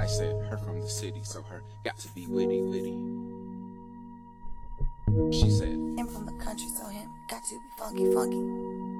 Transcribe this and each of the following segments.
I said, her from the city, so her got to be witty, witty. She said, him from the country, so him got to be funky, funky.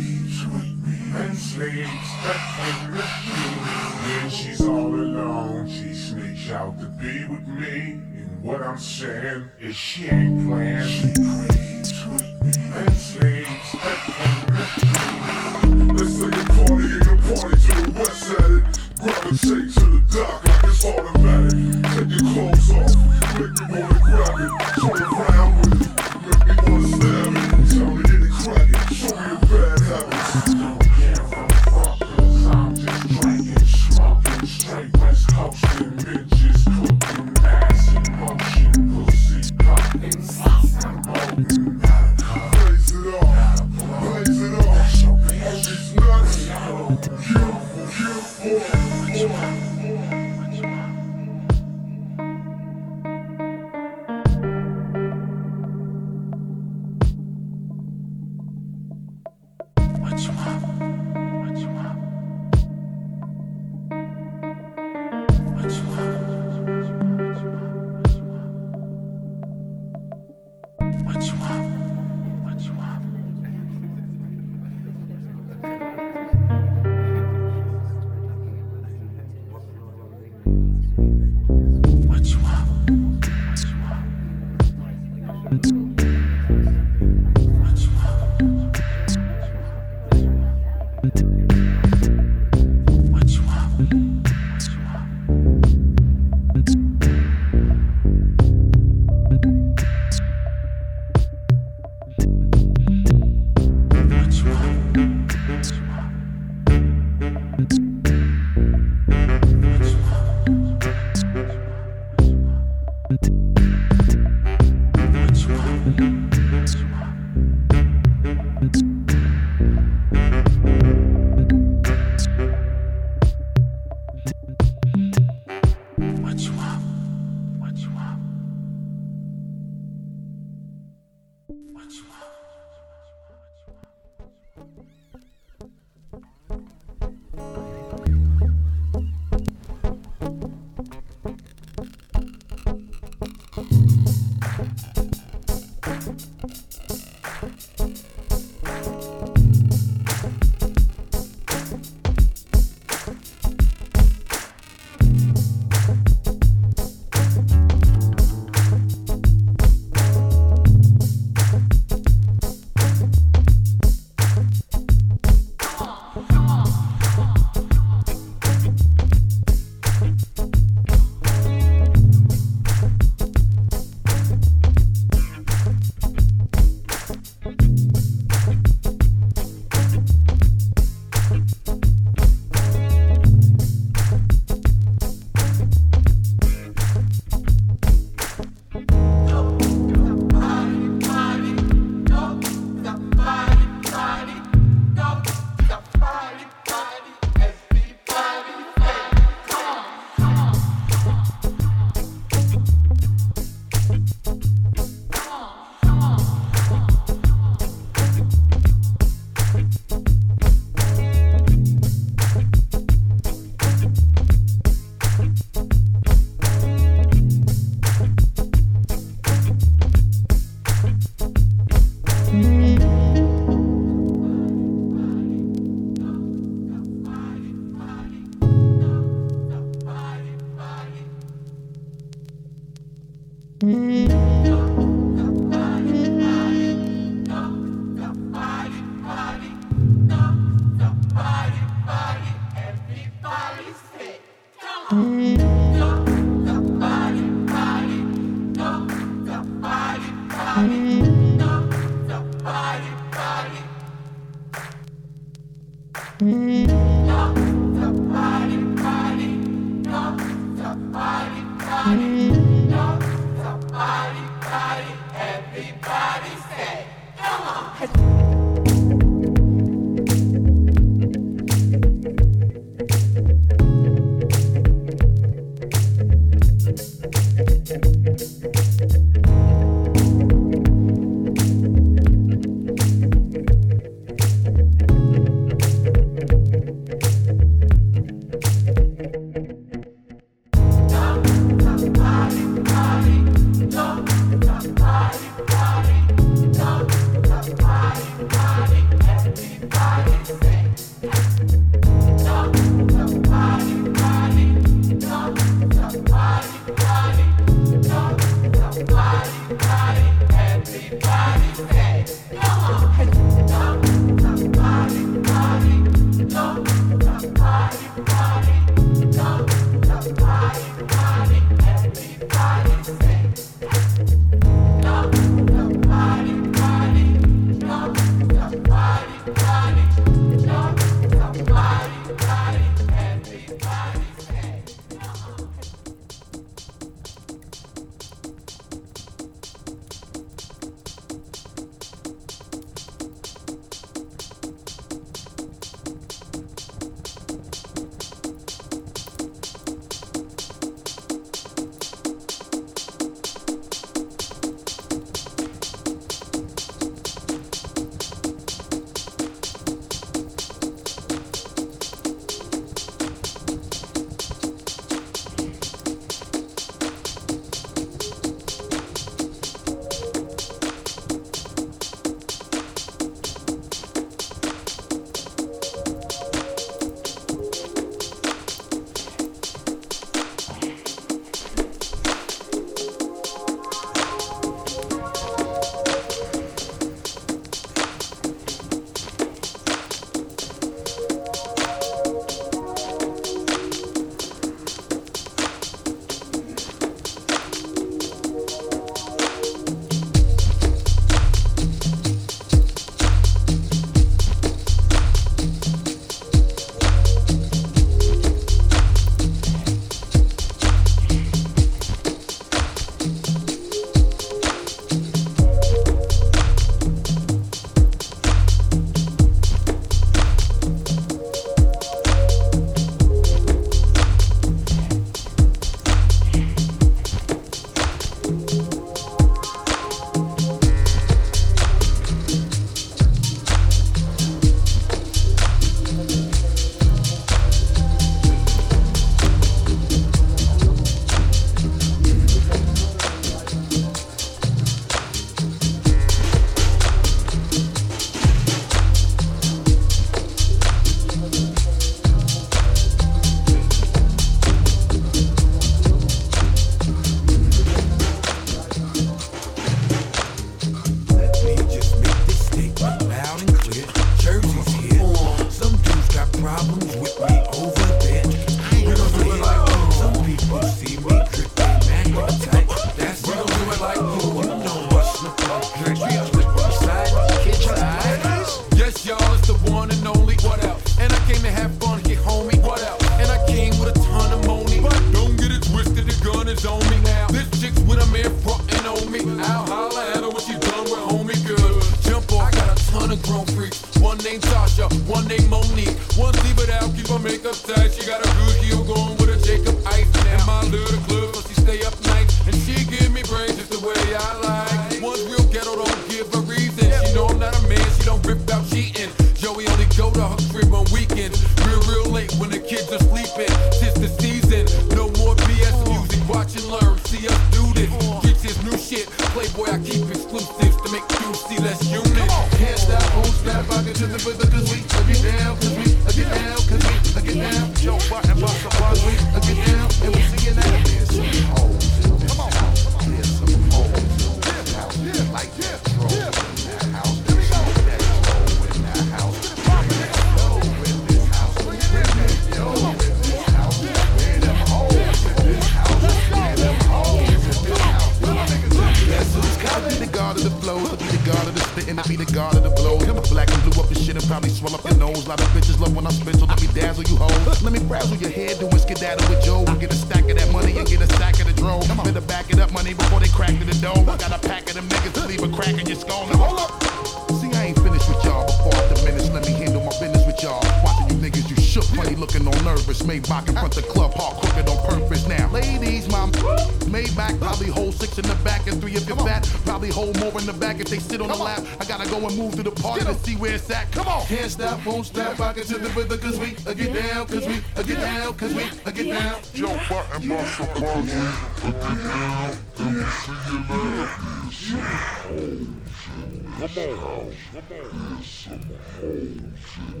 some holes in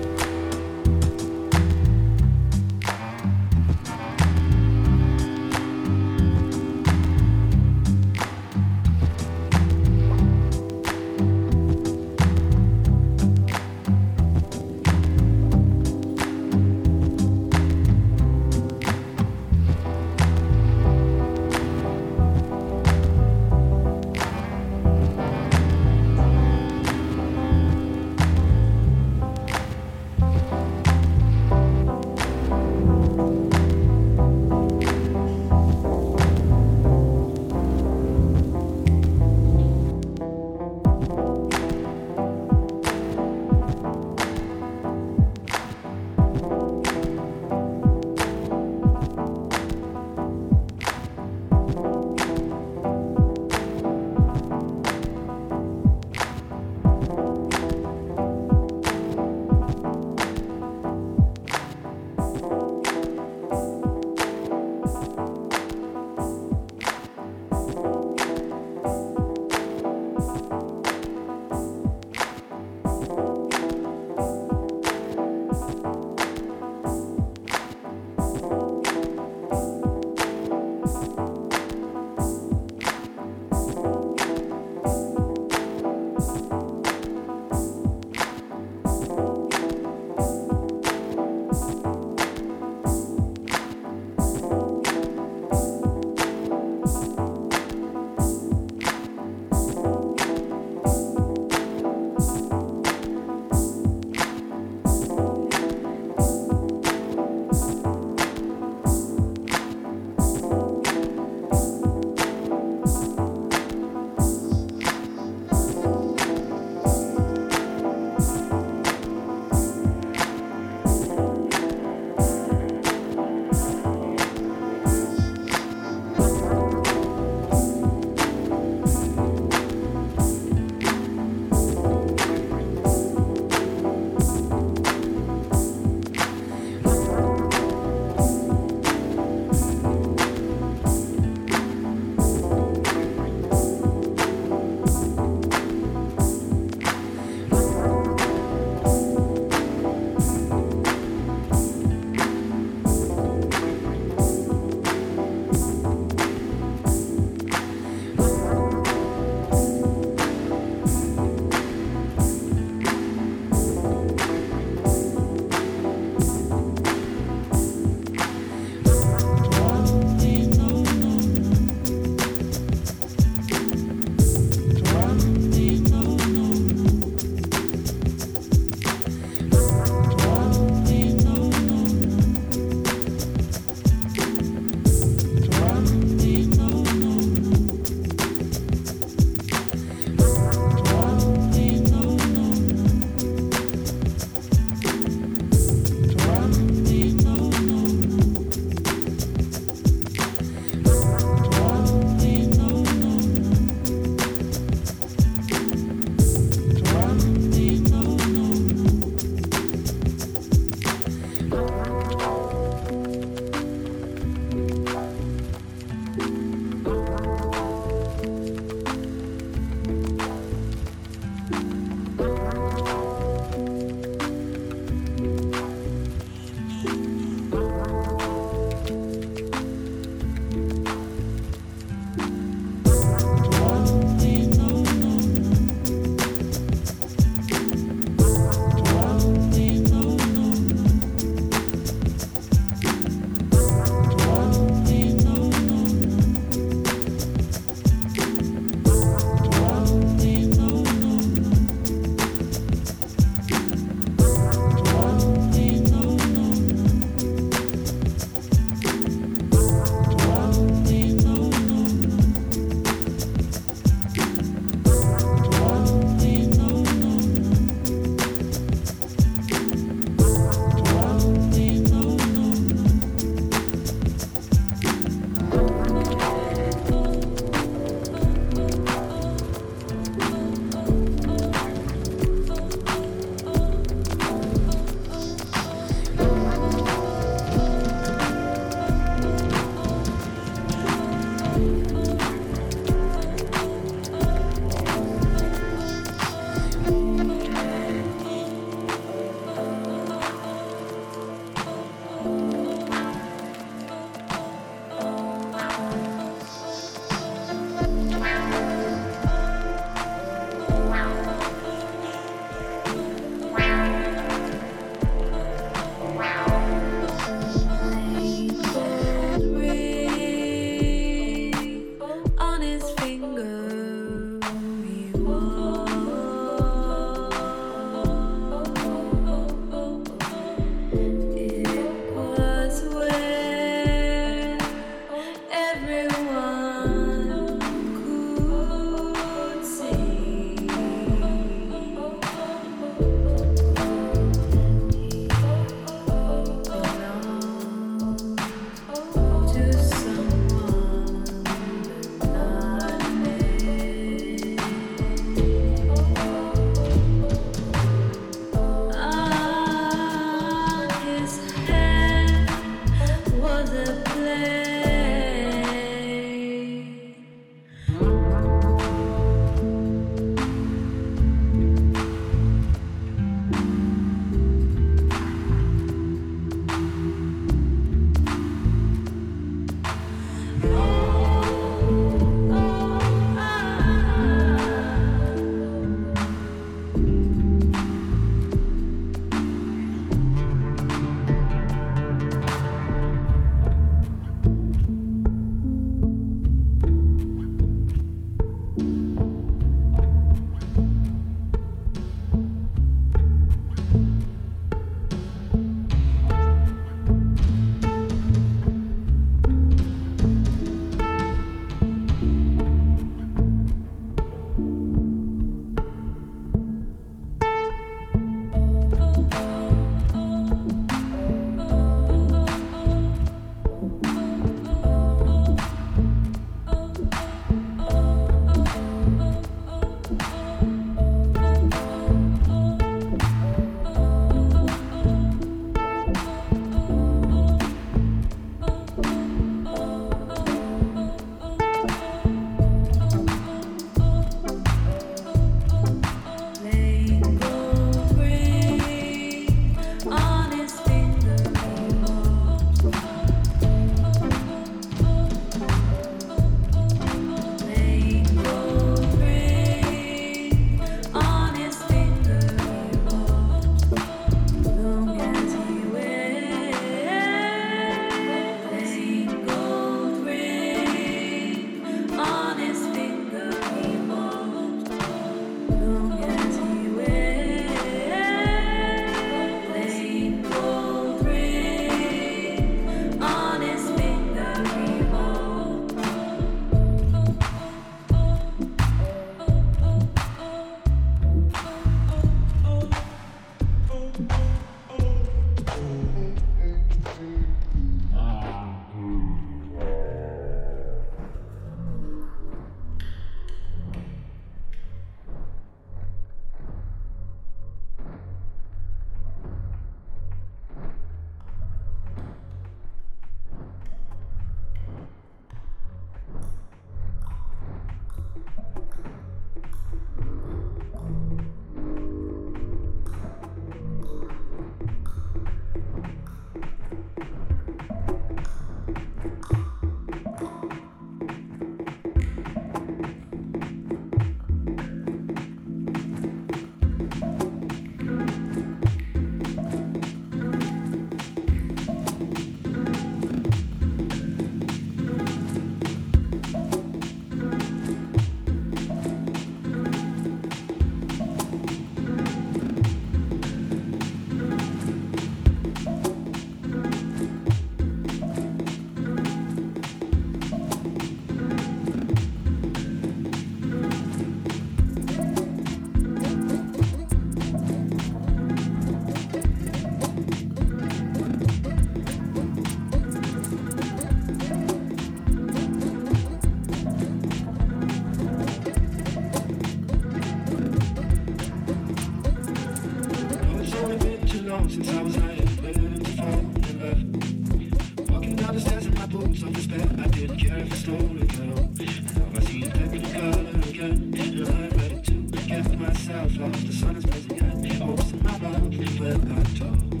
slowly fell. Now I see the purple color again, and I'm ready to get myself lost. The sun is blazing high, hopes in my mouth, but I talk.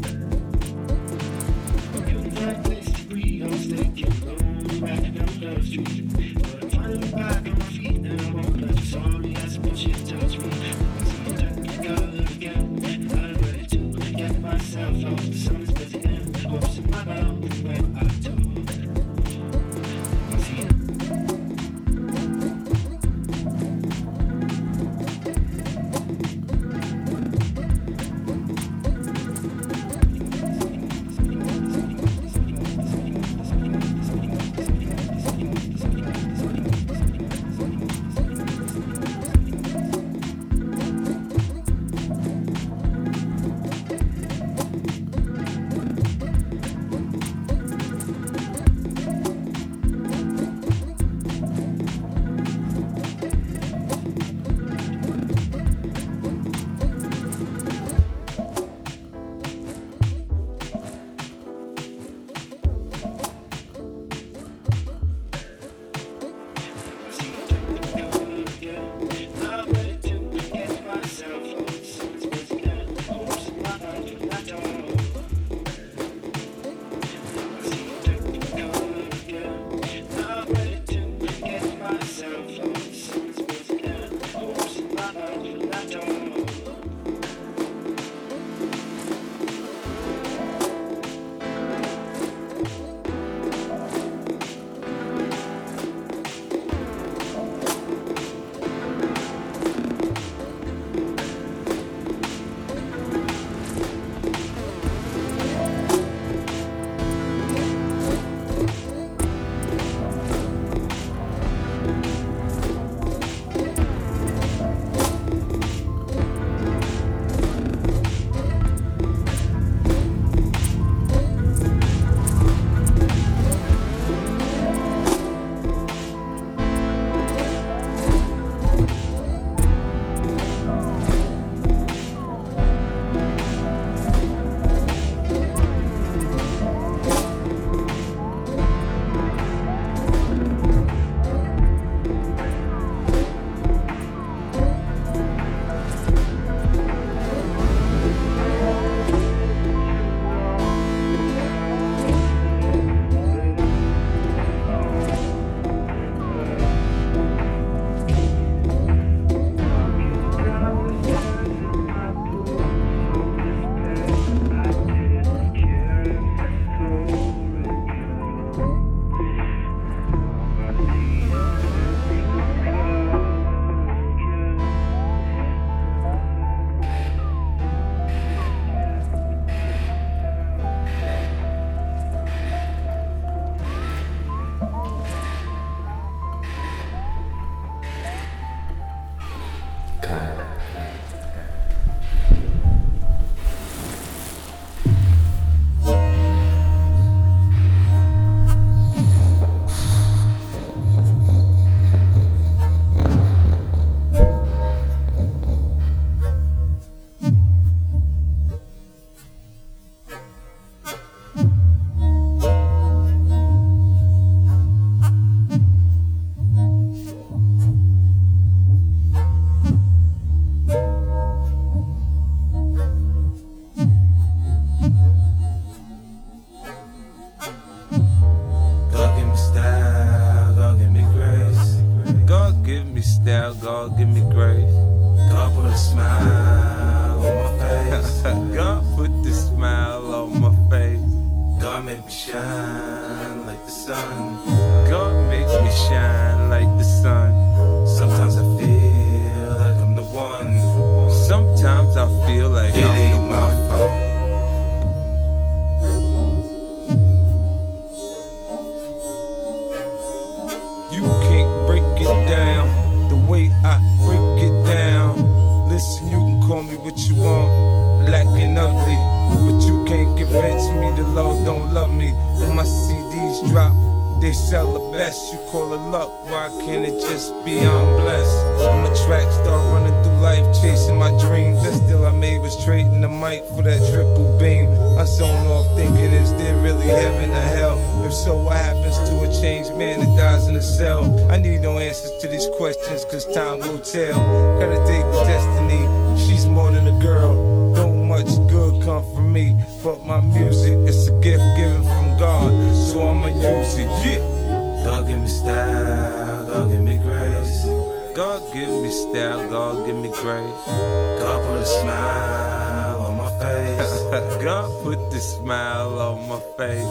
smile on my face.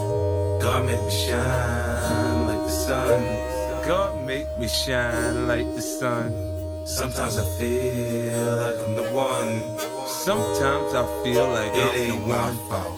God make me shine like the sun. God make me shine like the sun. Sometimes I feel like I'm the one. Sometimes I feel like it I'm ain't the one. My fault.